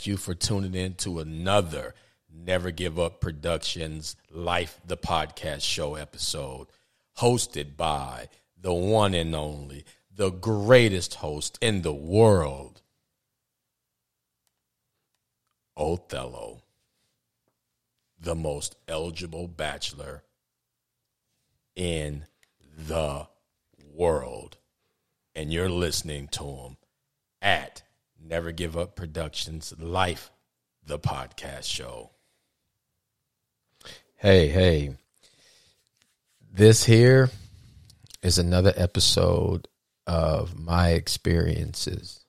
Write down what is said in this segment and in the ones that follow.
thank you for tuning in to another Never Give Up Productions Lyfe, the podcast show episode, hosted by the one and only, the greatest host in the world, Othello, the most eligible bachelor in the world. And you're listening to him at Never Give Up Productions Lyfe, the podcast show. Hey, hey. This here is another episode of my experiences.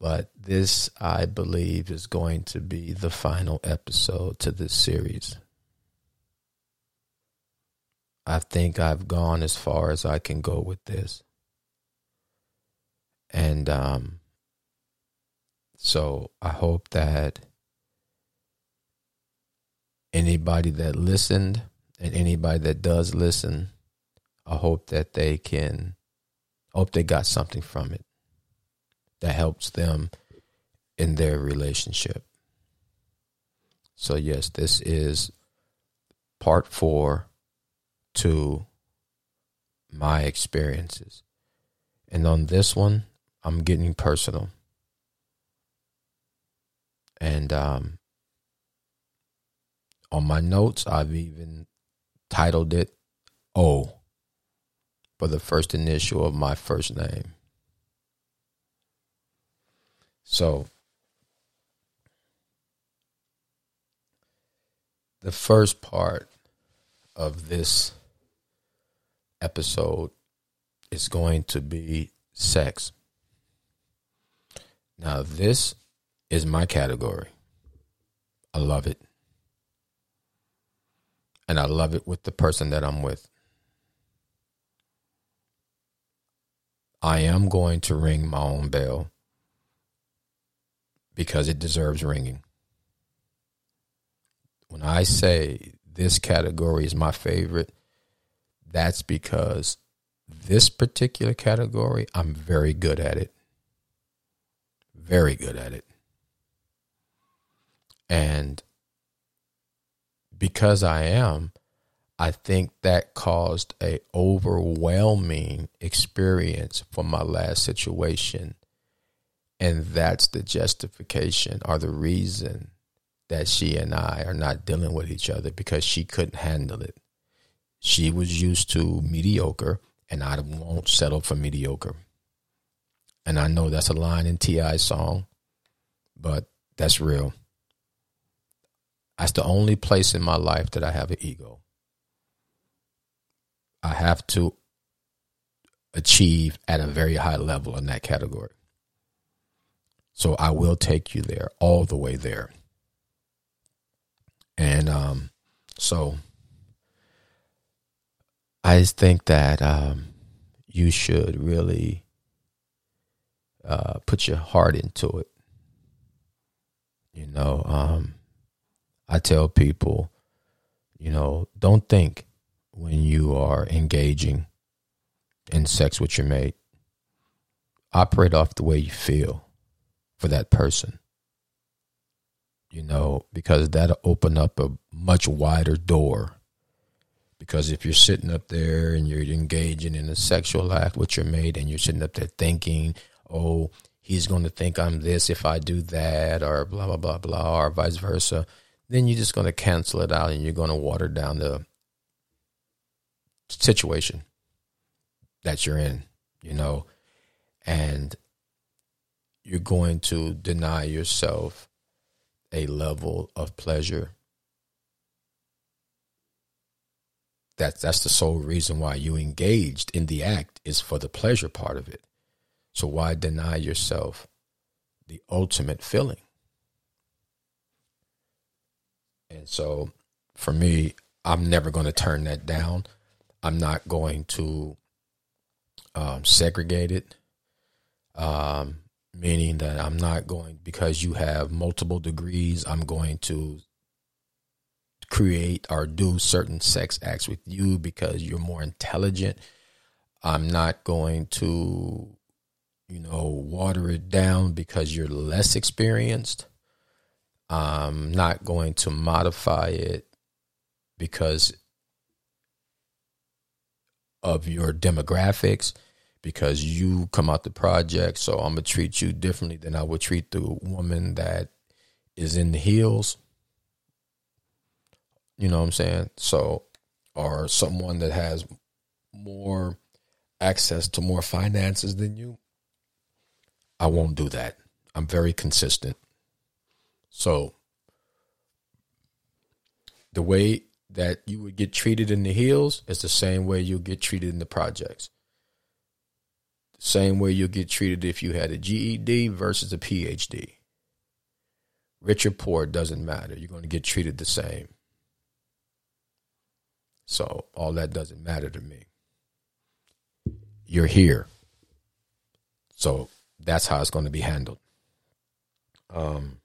But this, I believe, is going to be the final episode to this series. I think I've gone as far as I can go with this. And um, so I hope that anybody that listened and anybody that does listen, I hope that they can, hope they got something from it that helps them in their relationship. So, yes, this is part four to my experiences. And on this one, I'm getting personal. And um, on my notes, I've even titled it O for the first initial of my first name. So, the first part of this episode is going to be sex. Now, this is my category. I love it. And I love it with the person that I'm with. I am going to ring my own bell because it deserves ringing. When I say this category is my favorite, that's because this particular category, I'm very good at it very good at it. And because I am, I think that caused a overwhelming experience for my last situation. And that's the justification or the reason that she and I are not dealing with each other because she couldn't handle it. She was used to mediocre, and I won't settle for mediocre. And I know that's a line in T.I.'s song, but that's real. That's the only place in my life that I have an ego. I have to achieve at a very high level in that category. So I will take you there, all the way there. And um, so I think that um, you should really uh, put your heart into it. You know, um, I tell people, you know, don't think when you are engaging in sex with your mate. Operate off the way you feel for that person. You know, because that'll open up a much wider door. Because if you're sitting up there and you're engaging in a sexual act with your mate and you're sitting up there thinking, oh, he's going to think I'm this if I do that, or blah, blah, blah, blah, or vice versa, then you're just going to cancel it out and you're going to water down the situation that you're in, you know, and you're going to deny yourself a level of pleasure. That's that's the sole reason why you engaged in the act is for the pleasure part of it. So why deny yourself the ultimate feeling? And so for me, I'm never going to turn that down. I'm not going to um, segregate it, um, meaning that I'm not going, because you have multiple degrees, I'm going to create or do certain sex acts with you because you're more intelligent. I'm not going to you know, water it down because you're less experienced. I'm not going to modify it because of your demographics, because you come out the project. So I'm gonna treat you differently than I would treat the woman that is in the hills. You know what I'm saying? So, or someone that has more access to more finances than you. I won't do that. I'm very consistent. So, the way that you would get treated in the hills is the same way you'll get treated in the projects. The same way you'll get treated if you had a GED versus a PhD. Rich or poor doesn't matter. You're going to get treated the same. So all that doesn't matter to me. You're here. So that's how it's going to be handled. Um,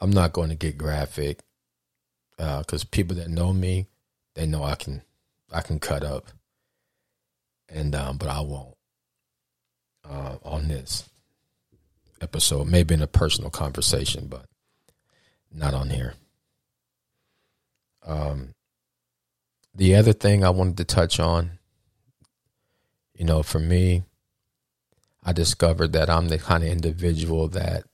I'm not going to get graphic because uh, people that know me, they know I can, I can cut up, and um, but I won't uh, on this episode. Maybe in a personal conversation, but not on here. Um, the other thing I wanted to touch on, you know, for me, I discovered that I'm the kind of individual that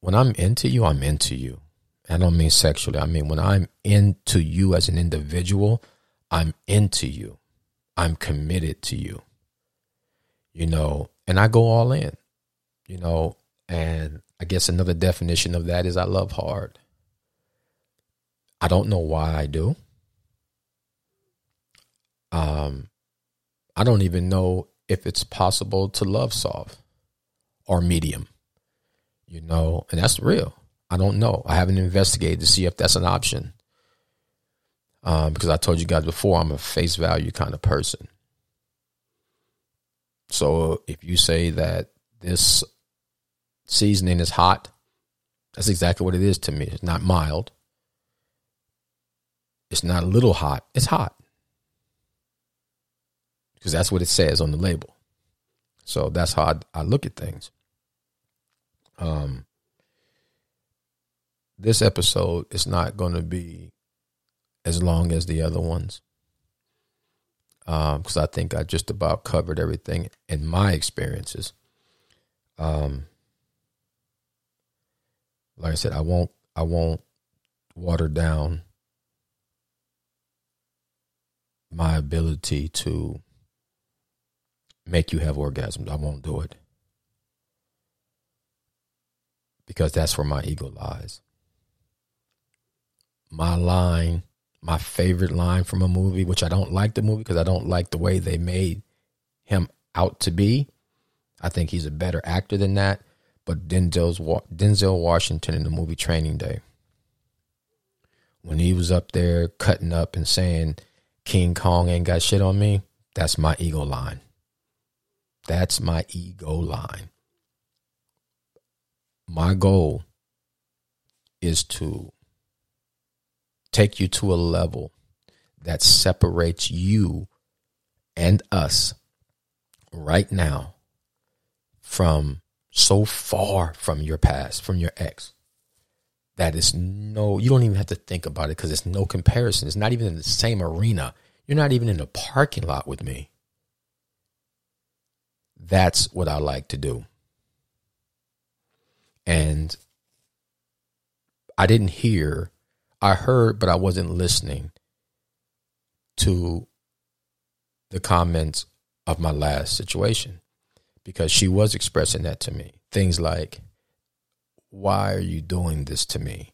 when I'm into you, I'm into you. I don't mean sexually. I mean, when I'm into you as an individual, I'm into you. I'm committed to you. You know, and I go all in, you know, and I guess another definition of that is I love hard. I don't know why I do. Um, I don't even know if it's possible to love soft or medium, you know, and that's real. I don't know. I haven't investigated to see if that's an option. Um, because I told you guys before, I'm a face value kind of person. So if you say that this seasoning is hot, that's exactly what it is to me. It's not mild. It's not a little hot. It's hot because that's what it says on the label. So that's how I, I look at things. Um, this episode is not going to be as long as the other ones because um, I think I just about covered everything in my experiences. Um, like I said, I won't I won't water down my ability to make you have orgasms. I won't do it. Because that's where my ego lies. My line, my favorite line from a movie, which I don't like the movie because I don't like the way they made him out to be. I think he's a better actor than that. But Denzel's Denzel Washington in the movie Training Day, when he was up there cutting up and saying King Kong ain't got shit on me, that's my ego line. That's my ego line. My goal is to take you to a level that separates you and us right now from so far from your past, from your ex. That is no, you don't even have to think about it because it's no comparison. It's not even in the same arena. You're not even in the parking lot with me. That's what I like to do. And I didn't hear, I heard, but I wasn't listening to the comments of my last situation because she was expressing that to me. Things like, why are you doing this to me?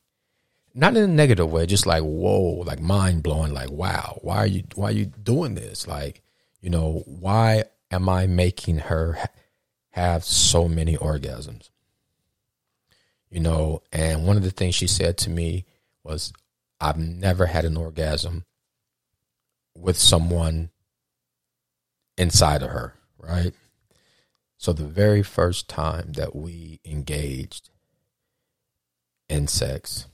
Not in a negative way, just like, whoa, like mind blowing, like, wow, why are you, why are you doing this? Like, you know, why am I making her have so many orgasms? You know, and one of the things she said to me was, I've never had an orgasm with someone inside of her, right? So the very first time that we engaged in sex,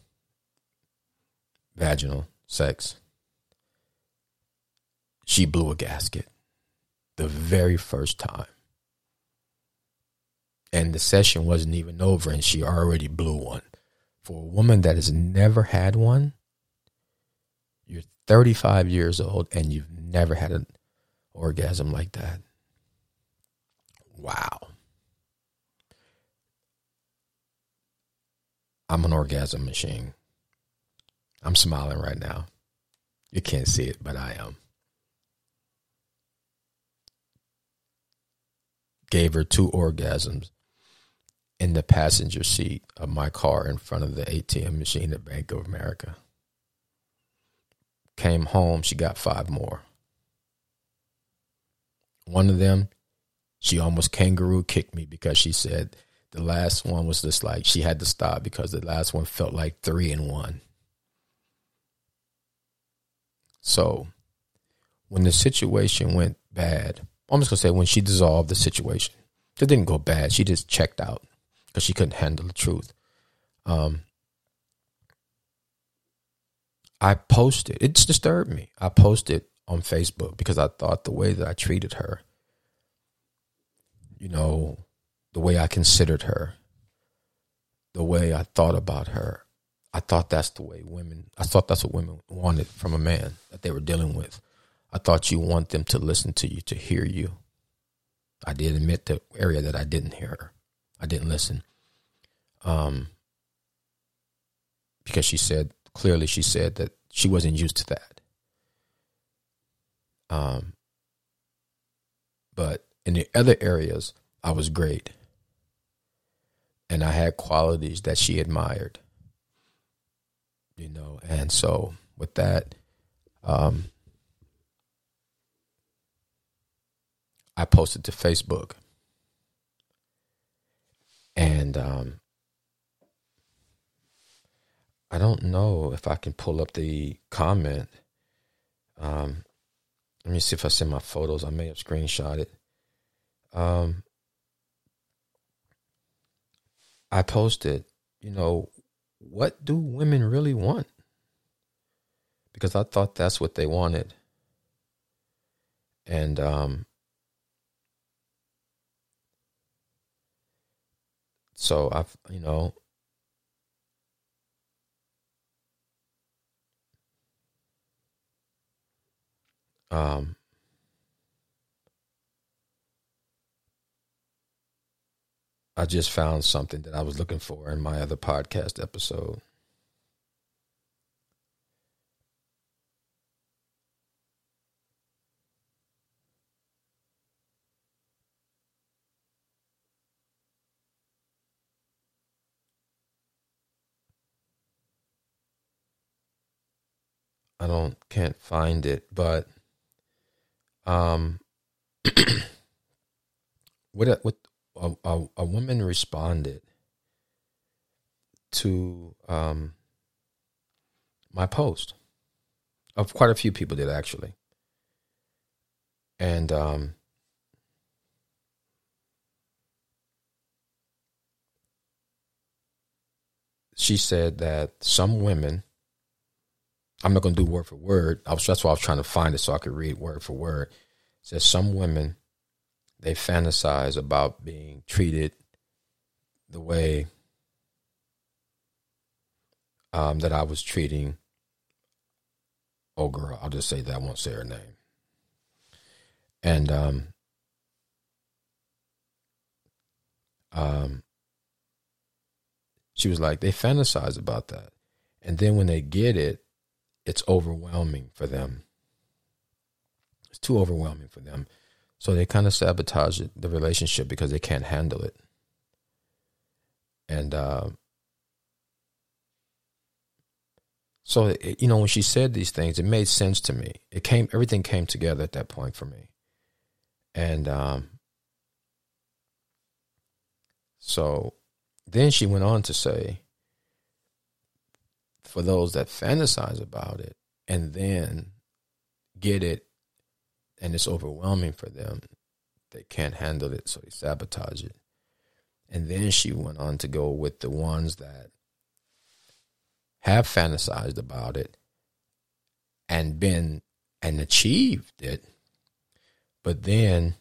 vaginal sex, she blew a gasket the very first time. And the session wasn't even over and she already blew one. For a woman that has never had one, you're 35 years old and you've never had an orgasm like that. Wow. I'm an orgasm machine. I'm smiling right now. You can't see it, but I am. Gave her two orgasms in the passenger seat of my car in front of the ATM machine at Bank of America. Came home, she got five more. One of them, she almost kangaroo kicked me because she said the last one was just like she had to stop because the last one felt like three in one. So when the situation went bad, I'm just gonna say when she dissolved the situation, it didn't go bad. She just checked out because she couldn't handle the truth. Um, I posted. It's disturbed me. I posted on Facebook because I thought the way that I treated her, you know, the way I considered her, the way I thought about her. I thought that's the way women, I thought that's what women wanted from a man that they were dealing with. I thought you want them to listen to you, to hear you. I did admit the area that I didn't hear her. I didn't listen. Um, because she said, clearly, she said that she wasn't used to that. Um, but in the other areas, I was great and I had qualities that she admired. You know, and so with that, um, I posted to Facebook, and um, I don't know if I can pull up the comment. Um, let me see if I send my photos. I may have screenshot Um, I posted, you know, what do women really want? Because I thought that's what they wanted. And um, so I've, you know, um, I just found something that I was looking for in my other podcast episode. I don't can't find it, but um what what a, a, a woman responded to um, my post. Of quite a few people did actually, and um, she said that some women. I'm not going to do word for word. I was, that's why I was trying to find it so I could read word for word. It says some women they fantasize about being treated the way um, that I was treating. Oh, girl, I'll just say that. I won't say her name. And um, um, she was like, they fantasize about that. And then when they get it, it's overwhelming for them. It's too overwhelming for them. So they kind of sabotage the relationship because they can't handle it. And uh, so, it, you know, when she said these things, it made sense to me. It came, everything came together at that point for me. And um, so then she went on to say, for those that fantasize about it and then get it and it's overwhelming for them. They can't handle it, so they sabotage it. And then she went on to go with the ones that have fantasized about it and been and achieved it, but then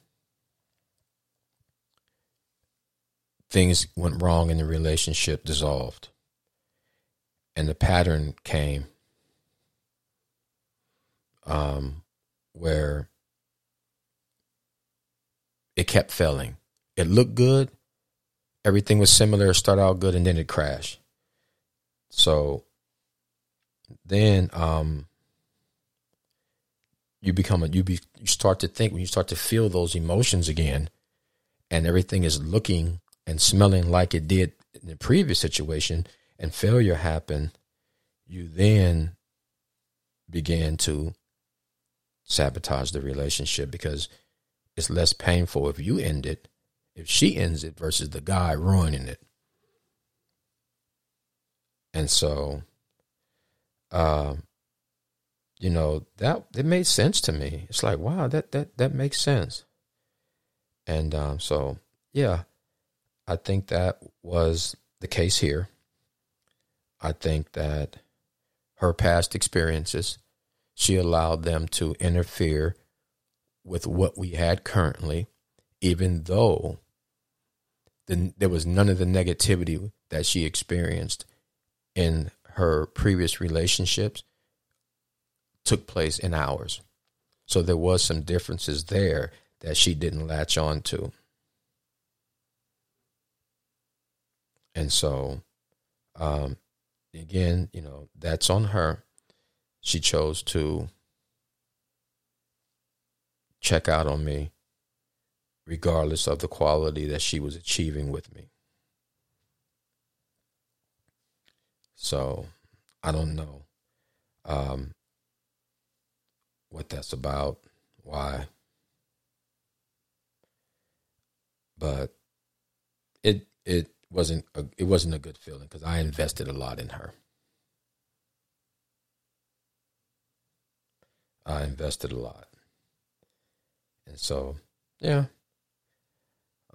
things went wrong in the relationship dissolved and the pattern came um, where it kept failing. It looked good, everything was similar, start out good, and then it crashed. So then um, you become a you be you start to think when you start to feel those emotions again, and everything is looking and smelling like it did in the previous situation, and failure happened, you then begin to sabotage the relationship because it's less painful if you end it, if she ends it versus the guy ruining it. And so, um, you know that it made sense to me. It's like, wow, that that that makes sense. And um, so, yeah, I think that was the case here. I think that her past experiences, she allowed them to interfere with what we had currently, even though the, there was none of the negativity that she experienced in her previous relationships took place in ours. So there was some differences there that she didn't latch on to. And so, um, again, you know, that's on her. She chose to check out on me, regardless of the quality that she was achieving with me. So, I don't know. Um, what that's about, why. But it it wasn't a, it wasn't a good feeling because I invested a lot in her. I invested a lot. And so, yeah,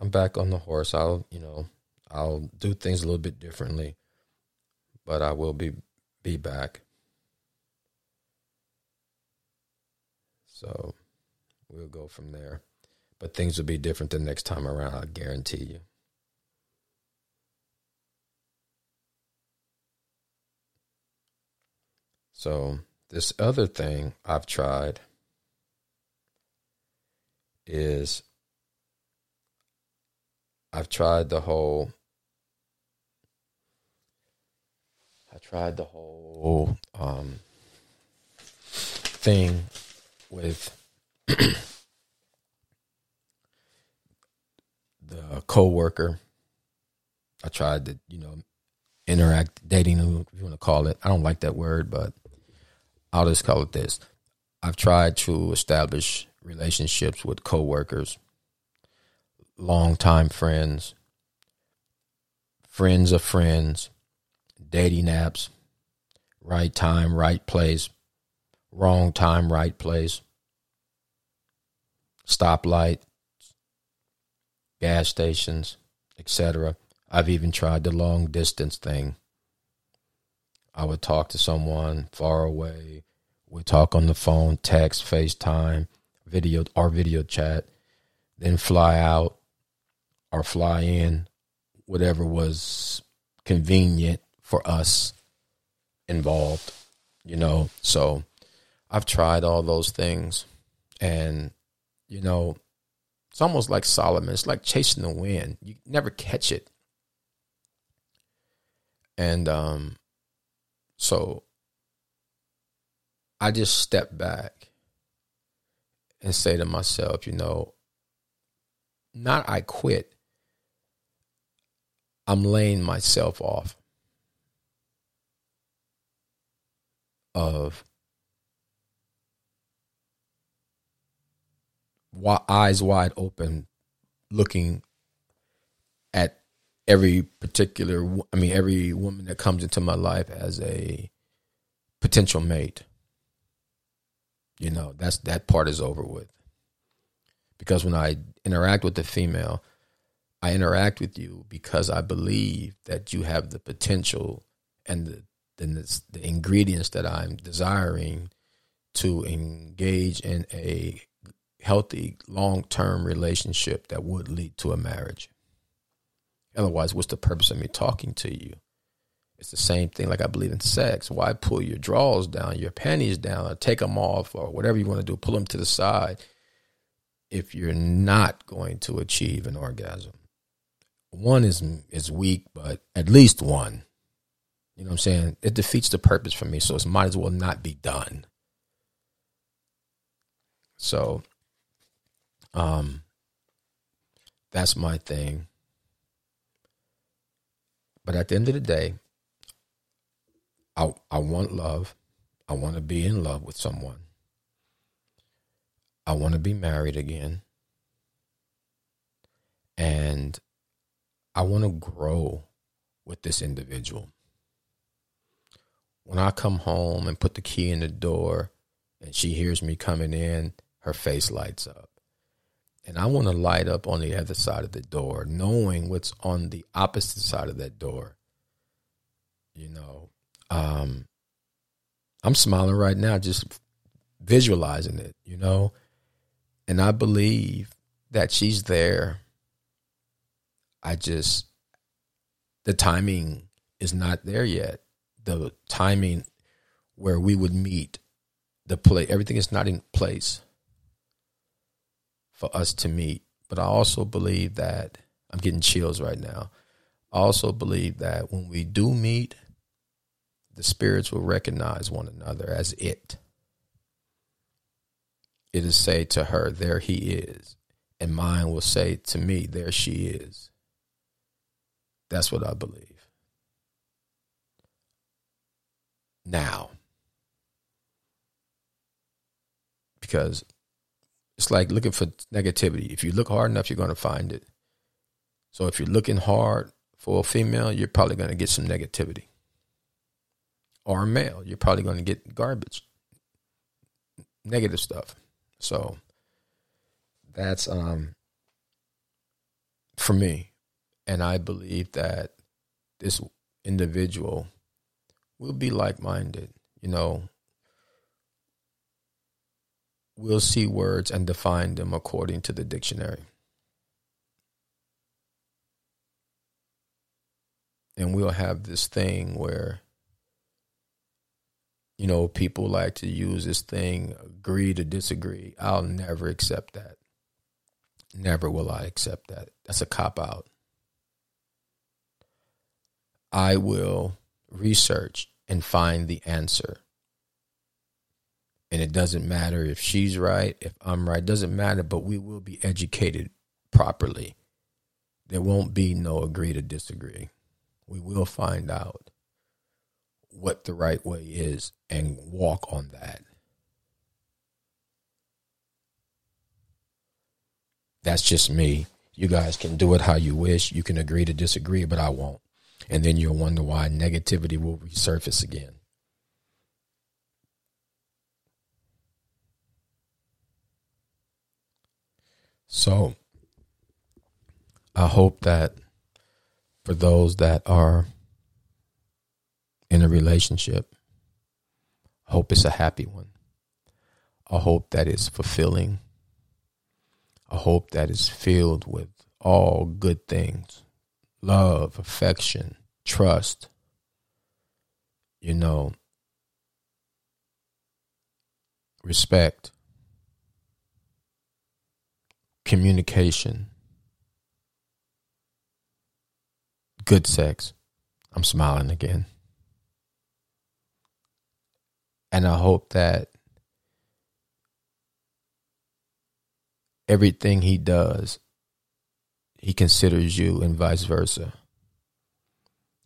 I'm back on the horse. I'll, you know, I'll do things a little bit differently, but I will be be back. So we'll go from there. But things will be different the next time around, I guarantee you. So, this other thing I've tried is I've tried the whole I tried the whole um, thing with the co-worker. I tried to, you know, interact, dating, if you want to call it. I don't like that word, but I'll just call it this. I've tried to establish relationships with coworkers, longtime friends, friends of friends, dating apps, right time, right place, wrong time, right place, stoplight, gas stations, etc. I've even tried the long distance thing. I would talk to someone far away. We talk on the phone, text, FaceTime, video or video chat, then fly out or fly in, whatever was convenient for us involved, you know. So I've tried all those things and you know, it's almost like Solomon. It's like chasing the wind. You never catch it. And um so I just step back and say to myself, you know, not I quit. I'm laying myself off of eyes wide open, looking every particular, I mean, every woman that comes into my life as a potential mate. You know, that's that part is over with. Because when I interact with the female, I interact with you because I believe that you have the potential and the the, the ingredients that I'm desiring to engage in a healthy long term relationship that would lead to a marriage. Otherwise, what's the purpose of me talking to you? It's the same thing like I believe in sex. Why pull your drawers down, your panties down, or take them off, or whatever you want to do, pull them to the side if you're not going to achieve an orgasm? One is is weak, but at least one. You know what I'm saying? It defeats the purpose for me, so it might as well not be done. So, um, that's my thing. But at the end of the day, I I want love. I want to be in love with someone. I want to be married again. And I want to grow with this individual. When I come home and put the key in the door and she hears me coming in, her face lights up. And I want to light up on the other side of the door, knowing what's on the opposite side of that door. You know, um, I'm smiling right now, just visualizing it, you know, and I believe that she's there. I just, the timing is not there yet. The timing where we would meet, the play, everything is not in place for us to meet. But I also believe that I'm getting chills right now. I also believe that when we do meet, the spirits will recognize one another as it. It is say to her, There he is. And mine will say to me, There she is. That's what I believe. Now, because it's like looking for negativity. If you look hard enough, you're going to find it. So if you're looking hard for a female, you're probably going to get some negativity. Or a male, you're probably going to get garbage, negative stuff. So that's um for me, and I believe that this individual will be like-minded. You know, we'll see words and define them according to the dictionary. And we'll have this thing where, you know, people like to use this thing, agree to disagree. I'll never accept that. Never will I accept that. That's a cop out. I will research and find the answer and it doesn't matter if she's right, if I'm right, doesn't matter, but we will be educated properly. There won't be no agree to disagree. We will find out what the right way is and walk on that. That's just me. You guys can do it how you wish. You can agree to disagree, but I won't. And then you'll wonder why negativity will resurface again. So I hope that for those that are in a relationship, I hope it's a happy one. I hope that it's fulfilling. I hope that it's filled with all good things love, affection, trust, you know, respect, communication, good sex. I'm smiling again. And I hope that everything he does, he considers you and vice versa.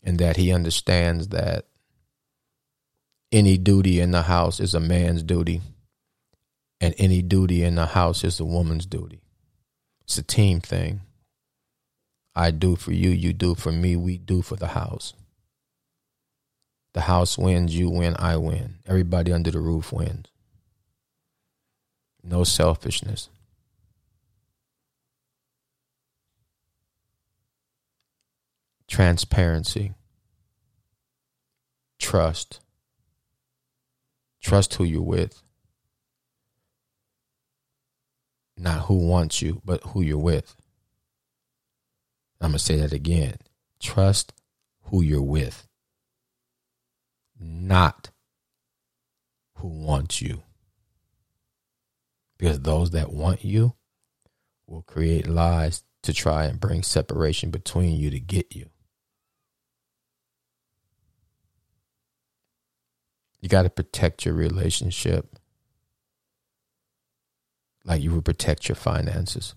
And that he understands that any duty in the house is a man's duty, and any duty in the house is a woman's duty. It's a team thing. I do for you, you do for me, we do for the house. The house wins, you win, I win. Everybody under the roof wins. No selfishness. Transparency. Trust. Trust who you're with. Not who wants you, but who you're with. I'm going to say that again. Trust who you're with, not who wants you. Because those that want you will create lies to try and bring separation between you to get you. You got to protect your relationship like you would protect your finances.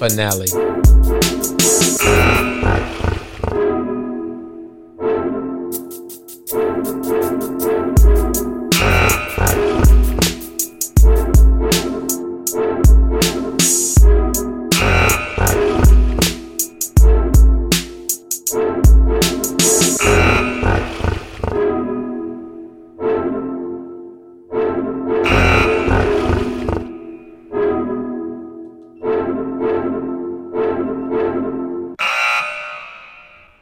Finale.